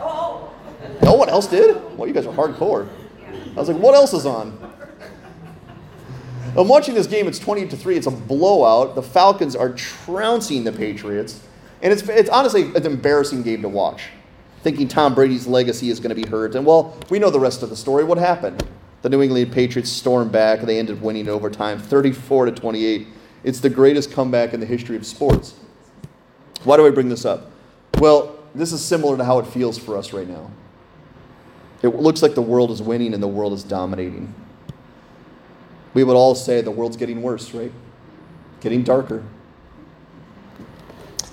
Oh. No one else did? Well, you guys are hardcore. I was like, what else is on? I'm watching this game. It's 20 to 3. It's a blowout. The Falcons are trouncing the Patriots. And it's, it's honestly an embarrassing game to watch, thinking Tom Brady's legacy is going to be hurt. And well, we know the rest of the story. What happened? The New England Patriots stormed back. They ended up winning overtime 34 to 28. It's the greatest comeback in the history of sports. Why do I bring this up? Well, this is similar to how it feels for us right now. It looks like the world is winning and the world is dominating. We would all say the world's getting worse, right? Getting darker.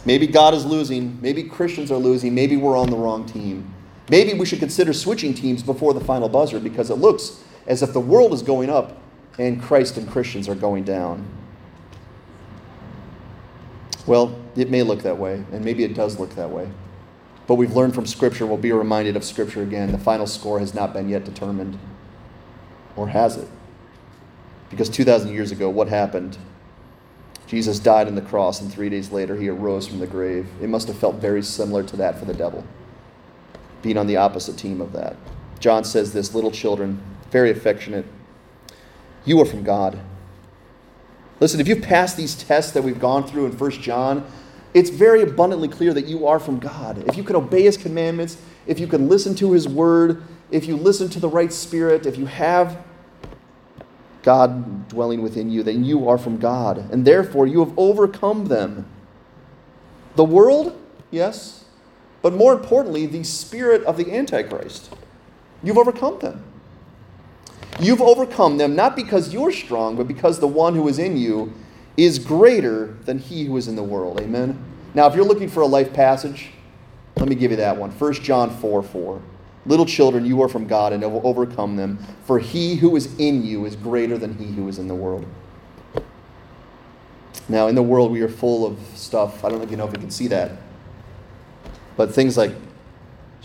Maybe God is losing. Maybe Christians are losing. Maybe we're on the wrong team. Maybe we should consider switching teams before the final buzzer because it looks as if the world is going up and Christ and Christians are going down. Well, it may look that way, and maybe it does look that way. But we've learned from Scripture, we'll be reminded of Scripture again. The final score has not been yet determined. Or has it? Because 2,000 years ago, what happened? Jesus died on the cross, and three days later, he arose from the grave. It must have felt very similar to that for the devil, being on the opposite team of that. John says this little children, very affectionate, you are from God. Listen, if you've passed these tests that we've gone through in 1 John, it's very abundantly clear that you are from God. If you can obey His commandments, if you can listen to His word, if you listen to the right spirit, if you have God dwelling within you, then you are from God. And therefore, you have overcome them. The world, yes, but more importantly, the spirit of the Antichrist. You've overcome them. You've overcome them not because you're strong, but because the one who is in you is greater than he who is in the world. Amen. Now, if you're looking for a life passage, let me give you that one. 1 John 4 4. Little children, you are from God and have overcome them, for he who is in you is greater than he who is in the world. Now, in the world, we are full of stuff. I don't know if you know if you can see that. But things like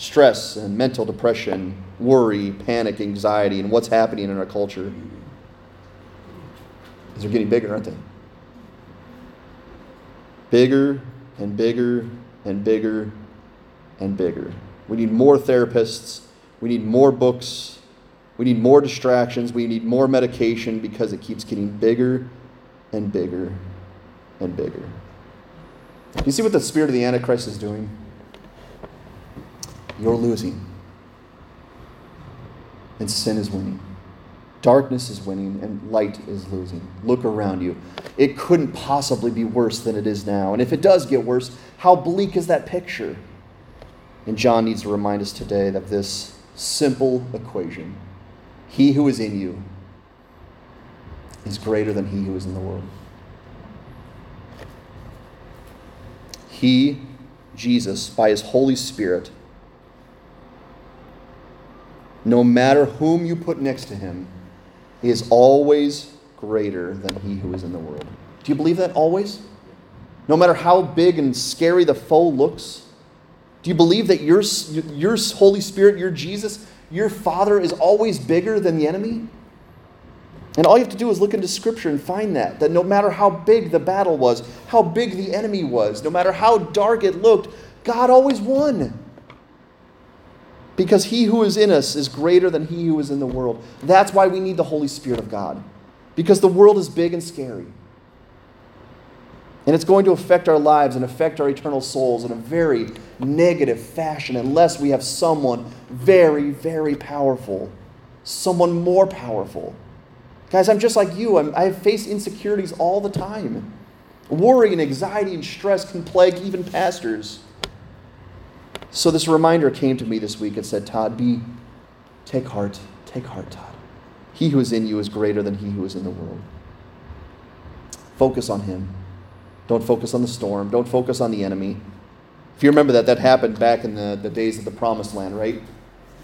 stress and mental depression, worry, panic, anxiety, and what's happening in our culture. These are getting bigger, aren't they? Bigger and bigger and bigger and bigger. We need more therapists. We need more books. We need more distractions. We need more medication because it keeps getting bigger and bigger and bigger. You see what the spirit of the Antichrist is doing? You're losing. And sin is winning. Darkness is winning and light is losing. Look around you. It couldn't possibly be worse than it is now. And if it does get worse, how bleak is that picture? And John needs to remind us today of this simple equation He who is in you is greater than he who is in the world. He, Jesus, by his Holy Spirit, no matter whom you put next to him, he is always greater than he who is in the world. Do you believe that always? No matter how big and scary the foe looks, do you believe that your, your Holy Spirit, your Jesus, your Father is always bigger than the enemy? And all you have to do is look into Scripture and find that. That no matter how big the battle was, how big the enemy was, no matter how dark it looked, God always won. Because he who is in us is greater than he who is in the world. That's why we need the Holy Spirit of God. Because the world is big and scary. And it's going to affect our lives and affect our eternal souls in a very negative fashion unless we have someone very, very powerful, someone more powerful. Guys, I'm just like you. I'm, I face insecurities all the time. Worry and anxiety and stress can plague even pastors. So this reminder came to me this week. It said, Todd, be, take heart, take heart, Todd. He who is in you is greater than he who is in the world. Focus on him. Don't focus on the storm. Don't focus on the enemy. If you remember that, that happened back in the, the days of the promised land, right?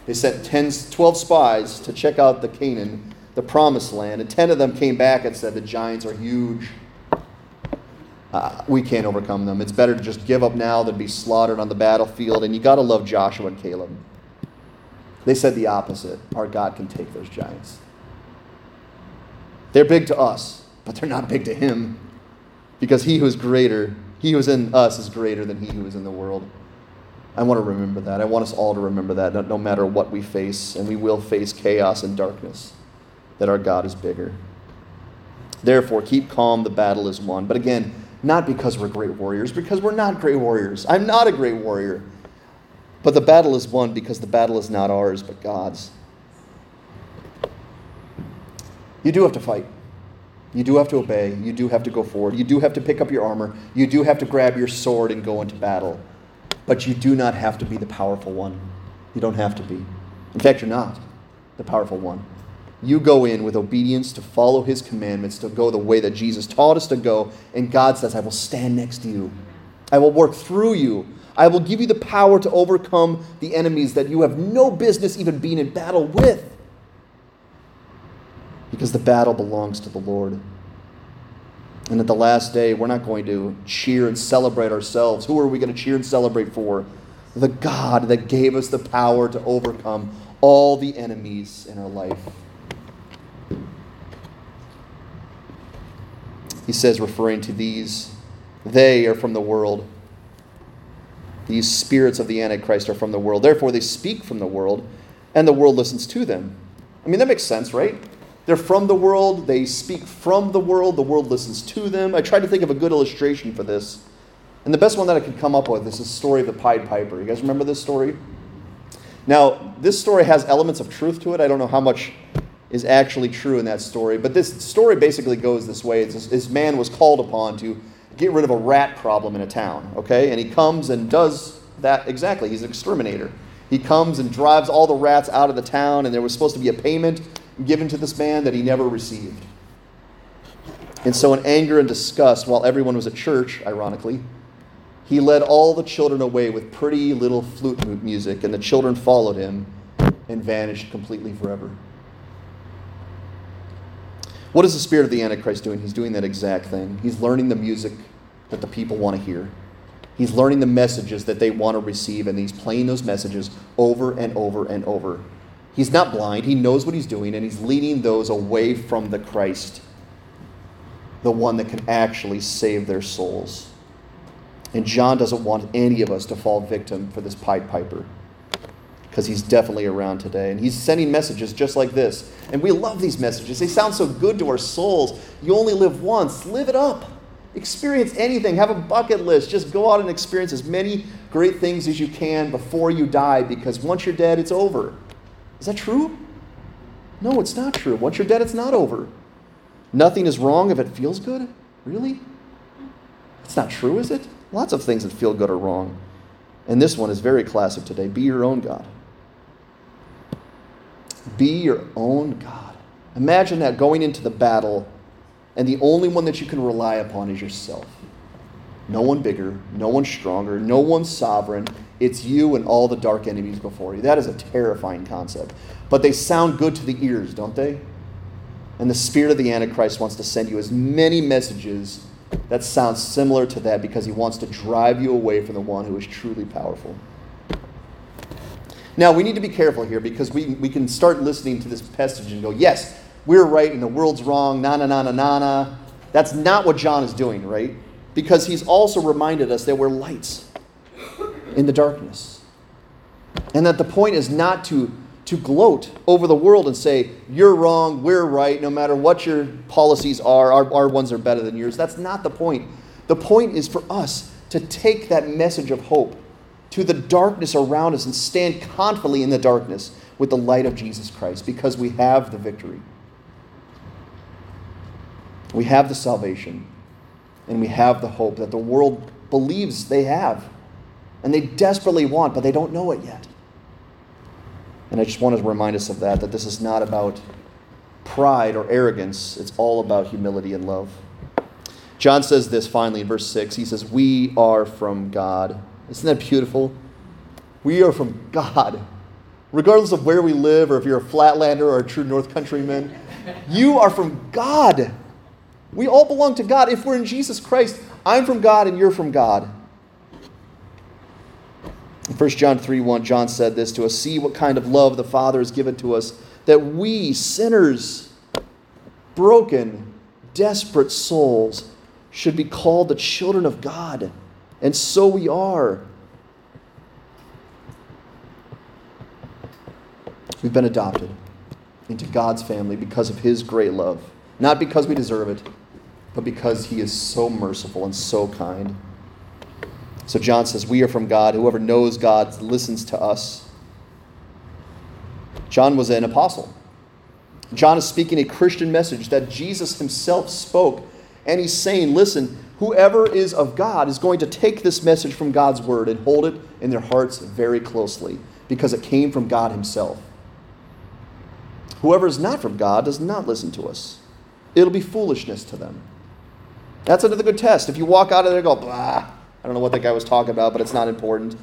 They sent 10, 12 spies to check out the Canaan, the promised land, and 10 of them came back and said, The giants are huge. Uh, we can't overcome them. It's better to just give up now than be slaughtered on the battlefield. And you got to love Joshua and Caleb. They said the opposite. Our God can take those giants. They're big to us, but they're not big to Him. Because he who is greater, he who is in us is greater than he who is in the world. I want to remember that. I want us all to remember that no, no matter what we face, and we will face chaos and darkness, that our God is bigger. Therefore, keep calm, the battle is won. But again, Not because we're great warriors, because we're not great warriors. I'm not a great warrior. But the battle is won because the battle is not ours, but God's. You do have to fight. You do have to obey. You do have to go forward. You do have to pick up your armor. You do have to grab your sword and go into battle. But you do not have to be the powerful one. You don't have to be. In fact, you're not the powerful one. You go in with obedience to follow his commandments, to go the way that Jesus taught us to go. And God says, I will stand next to you. I will work through you. I will give you the power to overcome the enemies that you have no business even being in battle with. Because the battle belongs to the Lord. And at the last day, we're not going to cheer and celebrate ourselves. Who are we going to cheer and celebrate for? The God that gave us the power to overcome all the enemies in our life. He says, referring to these, they are from the world. These spirits of the Antichrist are from the world. Therefore, they speak from the world, and the world listens to them. I mean, that makes sense, right? They're from the world, they speak from the world, the world listens to them. I tried to think of a good illustration for this. And the best one that I could come up with is the story of the Pied Piper. You guys remember this story? Now, this story has elements of truth to it. I don't know how much is actually true in that story, but this story basically goes this way. This, this man was called upon to get rid of a rat problem in a town, okay? And he comes and does that exactly. He's an exterminator. He comes and drives all the rats out of the town, and there was supposed to be a payment given to this man that he never received. And so, in anger and disgust, while everyone was at church, ironically, he led all the children away with pretty little flute music, and the children followed him and vanished completely forever. What is the spirit of the Antichrist doing? He's doing that exact thing. He's learning the music that the people want to hear. He's learning the messages that they want to receive, and he's playing those messages over and over and over. He's not blind, he knows what he's doing, and he's leading those away from the Christ, the one that can actually save their souls. And John doesn't want any of us to fall victim for this Pied Piper because he's definitely around today. And he's sending messages just like this. And we love these messages. They sound so good to our souls. You only live once, live it up. Experience anything. Have a bucket list. Just go out and experience as many great things as you can before you die because once you're dead, it's over. Is that true? No, it's not true. Once you're dead, it's not over. Nothing is wrong if it feels good? Really? It's not true, is it? Lots of things that feel good are wrong. And this one is very classic today. Be your own God. Be your own God. Imagine that going into the battle, and the only one that you can rely upon is yourself. No one bigger, no one stronger, no one sovereign. It's you and all the dark enemies before you. That is a terrifying concept. But they sound good to the ears, don't they? And the spirit of the Antichrist wants to send you as many messages that sound similar to that because he wants to drive you away from the one who is truly powerful. Now, we need to be careful here because we, we can start listening to this passage and go, yes, we're right and the world's wrong, na na na na na na. That's not what John is doing, right? Because he's also reminded us that we're lights in the darkness. And that the point is not to, to gloat over the world and say, you're wrong, we're right, no matter what your policies are, our, our ones are better than yours. That's not the point. The point is for us to take that message of hope to the darkness around us and stand confidently in the darkness with the light of Jesus Christ because we have the victory. We have the salvation and we have the hope that the world believes they have and they desperately want, but they don't know it yet. And I just want to remind us of that, that this is not about pride or arrogance, it's all about humility and love. John says this finally in verse 6. He says, We are from God. Isn't that beautiful? We are from God. Regardless of where we live, or if you're a flatlander or a true North Countryman, you are from God. We all belong to God. If we're in Jesus Christ, I'm from God and you're from God. In 1 John 3 1, John said this to us See what kind of love the Father has given to us, that we, sinners, broken, desperate souls, should be called the children of God. And so we are. We've been adopted into God's family because of His great love, not because we deserve it but because he is so merciful and so kind. So John says, We are from God. Whoever knows God listens to us. John was an apostle. John is speaking a Christian message that Jesus himself spoke. And he's saying, Listen, whoever is of God is going to take this message from God's word and hold it in their hearts very closely because it came from God himself. Whoever is not from God does not listen to us. It'll be foolishness to them. That's another good test. If you walk out of there and go, blah, I don't know what that guy was talking about, but it's not important.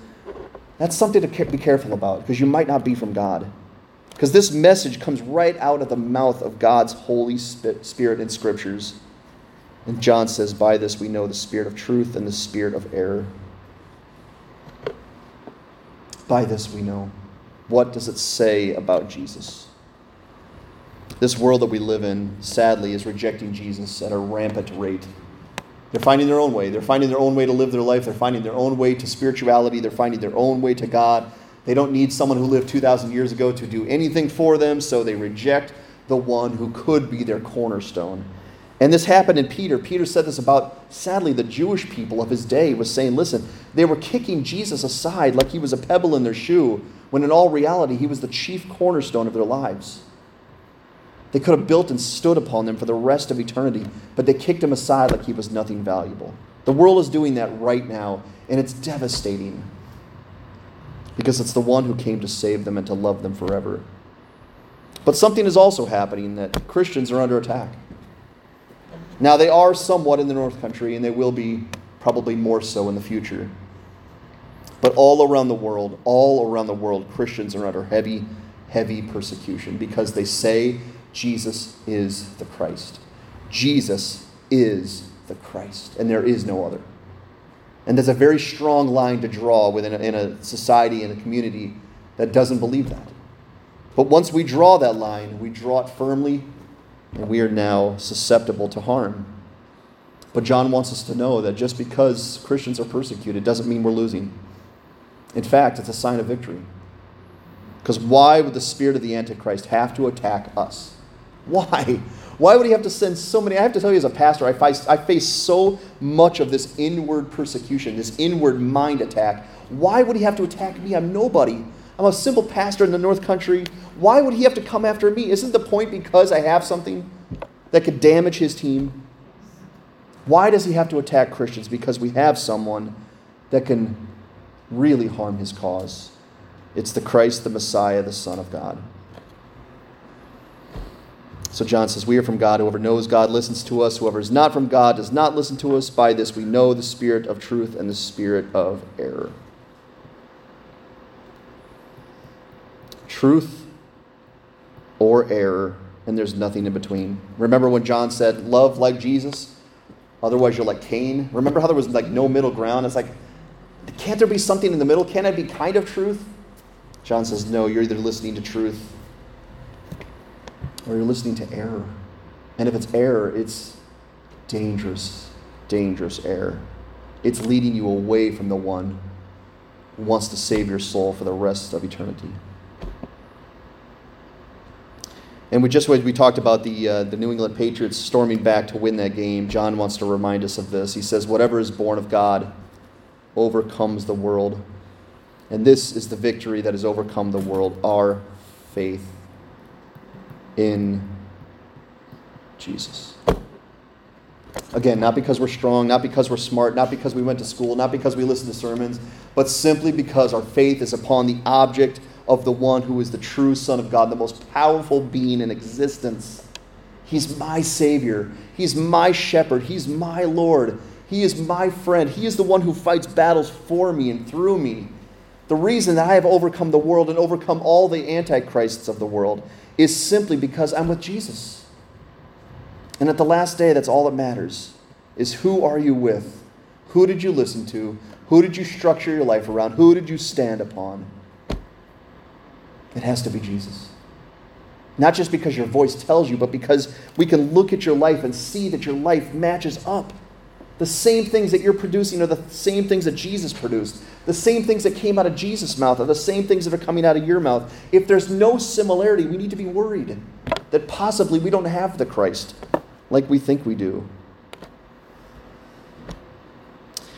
That's something to be careful about because you might not be from God. Because this message comes right out of the mouth of God's Holy Spirit in Scriptures. And John says, By this we know the spirit of truth and the spirit of error. By this we know. What does it say about Jesus? This world that we live in, sadly, is rejecting Jesus at a rampant rate. They're finding their own way. They're finding their own way to live their life. They're finding their own way to spirituality. They're finding their own way to God. They don't need someone who lived 2,000 years ago to do anything for them, so they reject the one who could be their cornerstone. And this happened in Peter. Peter said this about, sadly, the Jewish people of his day was saying, listen, they were kicking Jesus aside like he was a pebble in their shoe, when in all reality, he was the chief cornerstone of their lives. They could have built and stood upon them for the rest of eternity, but they kicked him aside like he was nothing valuable. The world is doing that right now, and it's devastating because it's the one who came to save them and to love them forever. But something is also happening that Christians are under attack. Now, they are somewhat in the North Country, and they will be probably more so in the future. But all around the world, all around the world, Christians are under heavy, heavy persecution because they say Jesus is the Christ. Jesus is the Christ, and there is no other. And there's a very strong line to draw within a, in a society and a community that doesn't believe that. But once we draw that line, we draw it firmly, and we are now susceptible to harm. But John wants us to know that just because Christians are persecuted doesn't mean we're losing. In fact, it's a sign of victory. Because why would the spirit of the Antichrist have to attack us? Why? Why would he have to send so many? I have to tell you, as a pastor, I face, I face so much of this inward persecution, this inward mind attack. Why would he have to attack me? I'm nobody. I'm a simple pastor in the North Country. Why would he have to come after me? Isn't the point because I have something that could damage his team? Why does he have to attack Christians? Because we have someone that can really harm his cause. It's the Christ, the Messiah, the Son of God. So John says, We are from God. Whoever knows God listens to us. Whoever is not from God does not listen to us. By this we know the spirit of truth and the spirit of error. Truth or error, and there's nothing in between. Remember when John said, Love like Jesus? Otherwise, you're like Cain. Remember how there was like no middle ground? It's like, can't there be something in the middle? Can't it be kind of truth? John says, No, you're either listening to truth or you're listening to error. And if it's error, it's dangerous, dangerous error. It's leading you away from the one who wants to save your soul for the rest of eternity. And we just we talked about the uh, the New England Patriots storming back to win that game. John wants to remind us of this. He says, "Whatever is born of God overcomes the world, and this is the victory that has overcome the world: our faith." in Jesus. Again, not because we're strong, not because we're smart, not because we went to school, not because we listen to sermons, but simply because our faith is upon the object of the one who is the true Son of God, the most powerful being in existence. He's my Savior. He's my shepherd. He's my Lord. He is my friend. He is the one who fights battles for me and through me. The reason that I have overcome the world and overcome all the antichrists of the world is simply because I'm with Jesus. And at the last day, that's all that matters is who are you with? Who did you listen to? Who did you structure your life around? Who did you stand upon? It has to be Jesus. Not just because your voice tells you, but because we can look at your life and see that your life matches up. The same things that you're producing are the same things that Jesus produced. The same things that came out of Jesus' mouth are the same things that are coming out of your mouth. If there's no similarity, we need to be worried that possibly we don't have the Christ like we think we do.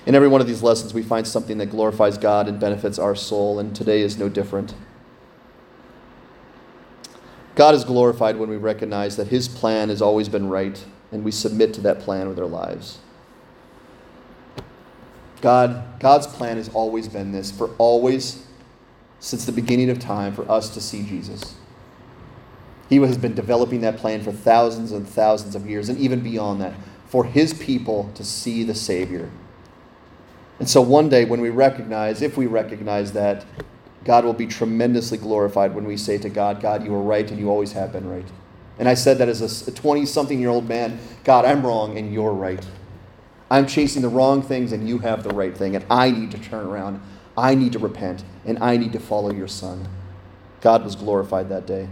In every one of these lessons, we find something that glorifies God and benefits our soul, and today is no different. God is glorified when we recognize that His plan has always been right, and we submit to that plan with our lives. God, God's plan has always been this, for always, since the beginning of time, for us to see Jesus. He has been developing that plan for thousands and thousands of years, and even beyond that, for His people to see the Savior. And so one day, when we recognize, if we recognize that, God will be tremendously glorified when we say to God, God, you are right and you always have been right. And I said that as a 20 something year old man, God, I'm wrong and you're right. I'm chasing the wrong things and you have the right thing, and I need to turn around. I need to repent, and I need to follow your Son. God was glorified that day.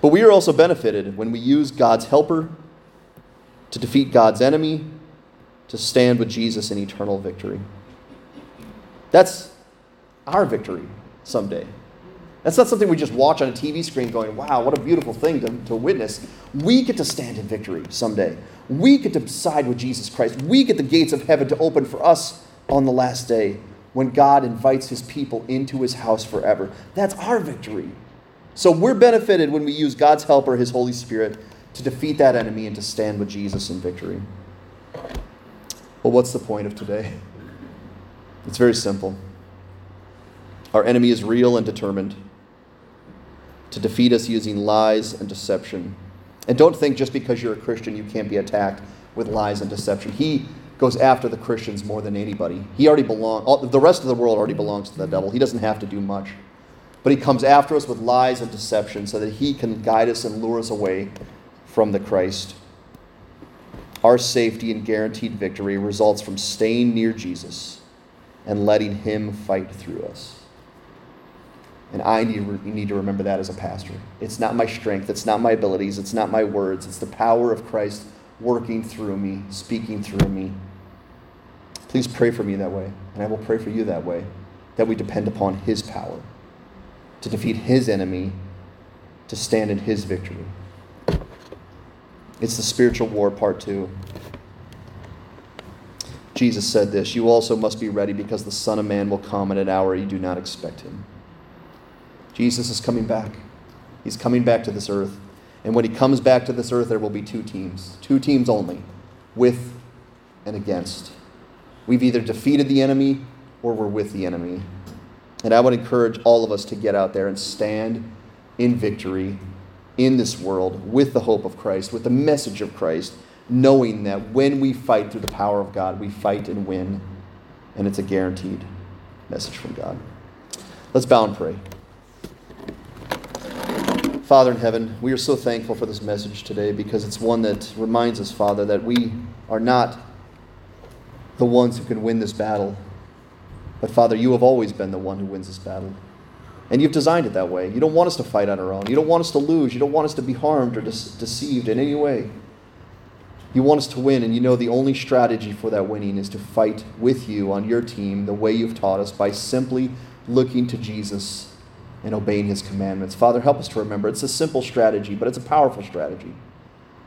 But we are also benefited when we use God's helper to defeat God's enemy, to stand with Jesus in eternal victory. That's our victory someday. That's not something we just watch on a TV screen going, wow, what a beautiful thing to, to witness. We get to stand in victory someday. We get to side with Jesus Christ. We get the gates of heaven to open for us on the last day when God invites his people into his house forever. That's our victory. So we're benefited when we use God's helper, his Holy Spirit, to defeat that enemy and to stand with Jesus in victory. Well, what's the point of today? It's very simple. Our enemy is real and determined to defeat us using lies and deception. And don't think just because you're a Christian you can't be attacked with lies and deception. He goes after the Christians more than anybody. He already belongs, the rest of the world already belongs to the devil. He doesn't have to do much. But he comes after us with lies and deception so that he can guide us and lure us away from the Christ. Our safety and guaranteed victory results from staying near Jesus and letting him fight through us. And I need, need to remember that as a pastor. It's not my strength, it's not my abilities, it's not my words, it's the power of Christ working through me, speaking through me. Please pray for me that way, and I will pray for you that way, that we depend upon His power to defeat His enemy, to stand in His victory. It's the spiritual war, part two. Jesus said this You also must be ready because the Son of Man will come at an hour you do not expect him. Jesus is coming back. He's coming back to this earth. And when he comes back to this earth, there will be two teams, two teams only, with and against. We've either defeated the enemy or we're with the enemy. And I would encourage all of us to get out there and stand in victory in this world with the hope of Christ, with the message of Christ, knowing that when we fight through the power of God, we fight and win. And it's a guaranteed message from God. Let's bow and pray. Father in heaven, we are so thankful for this message today because it's one that reminds us, Father, that we are not the ones who can win this battle. But Father, you have always been the one who wins this battle. And you've designed it that way. You don't want us to fight on our own. You don't want us to lose. You don't want us to be harmed or deceived in any way. You want us to win, and you know the only strategy for that winning is to fight with you on your team the way you've taught us by simply looking to Jesus and obeying his commandments. Father, help us to remember it's a simple strategy, but it's a powerful strategy.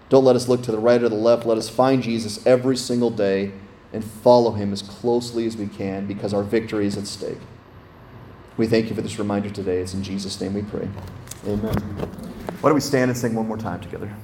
Don't let us look to the right or the left. Let us find Jesus every single day and follow him as closely as we can because our victory is at stake. We thank you for this reminder today. It's in Jesus' name we pray. Amen. Why don't we stand and sing one more time together?